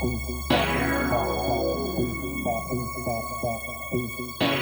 Thank you.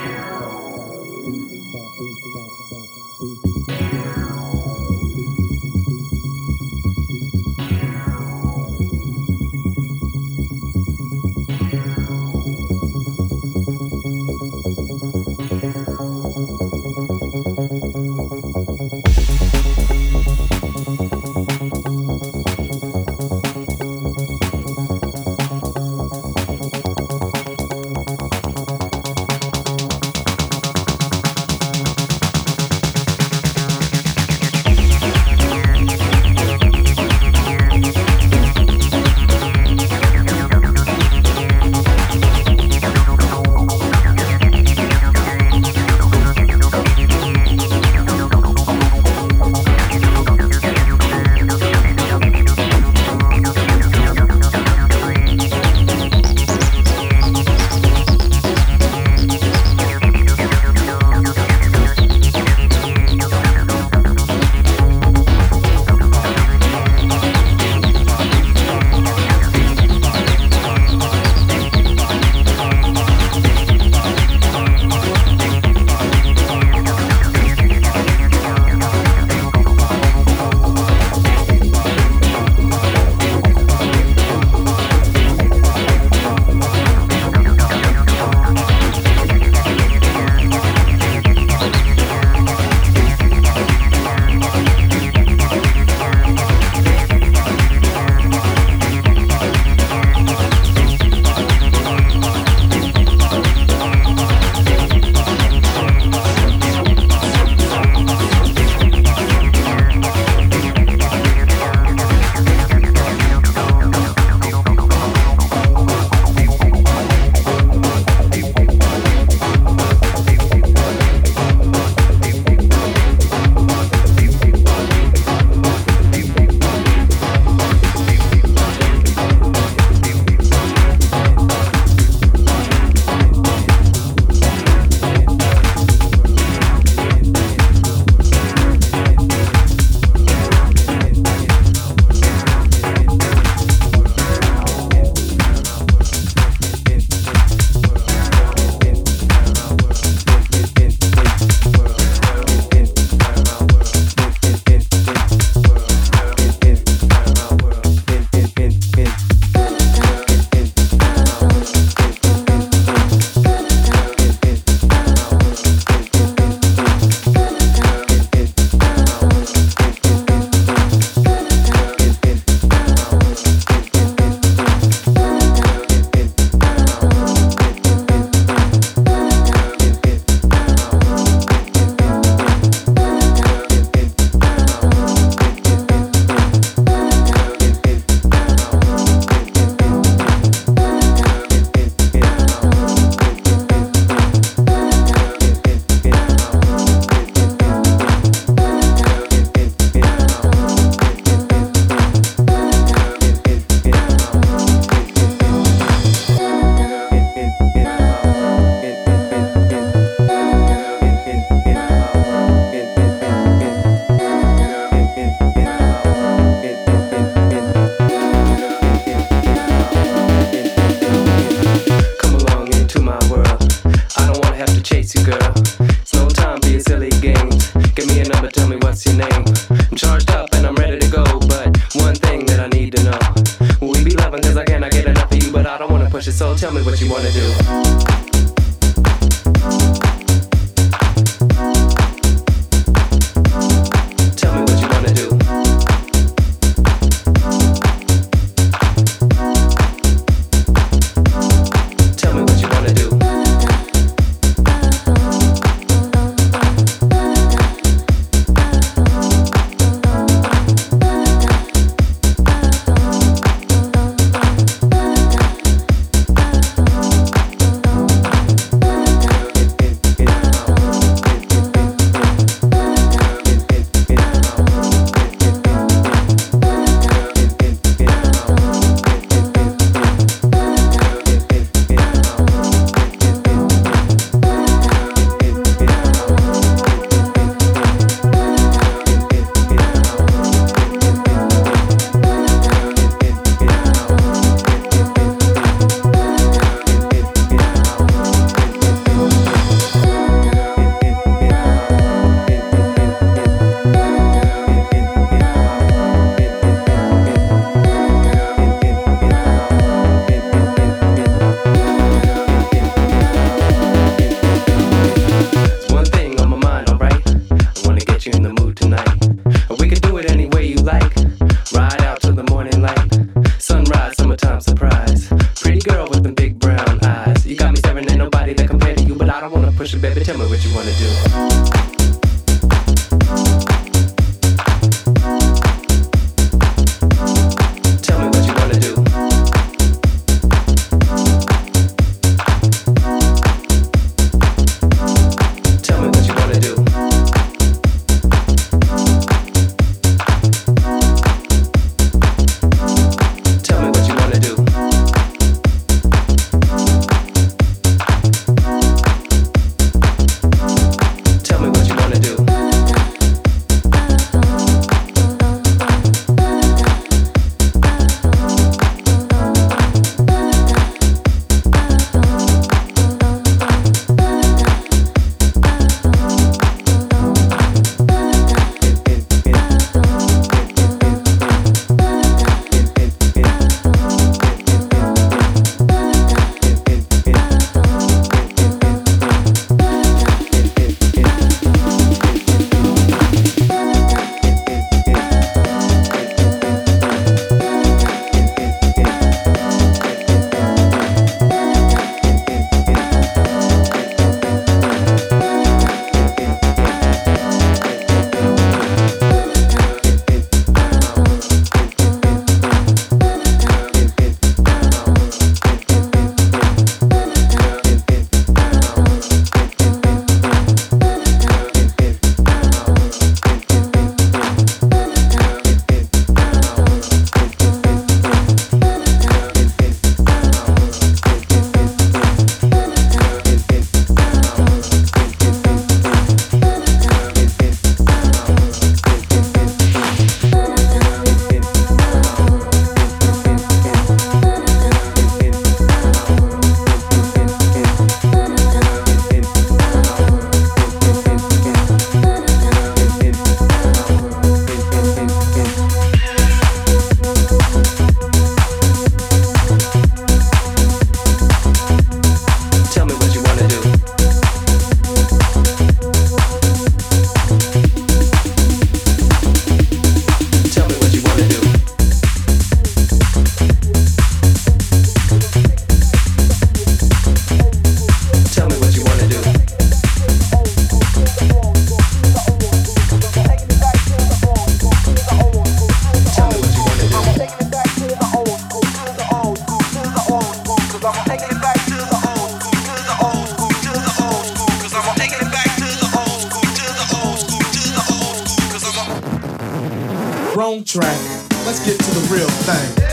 Let's get to the real thing.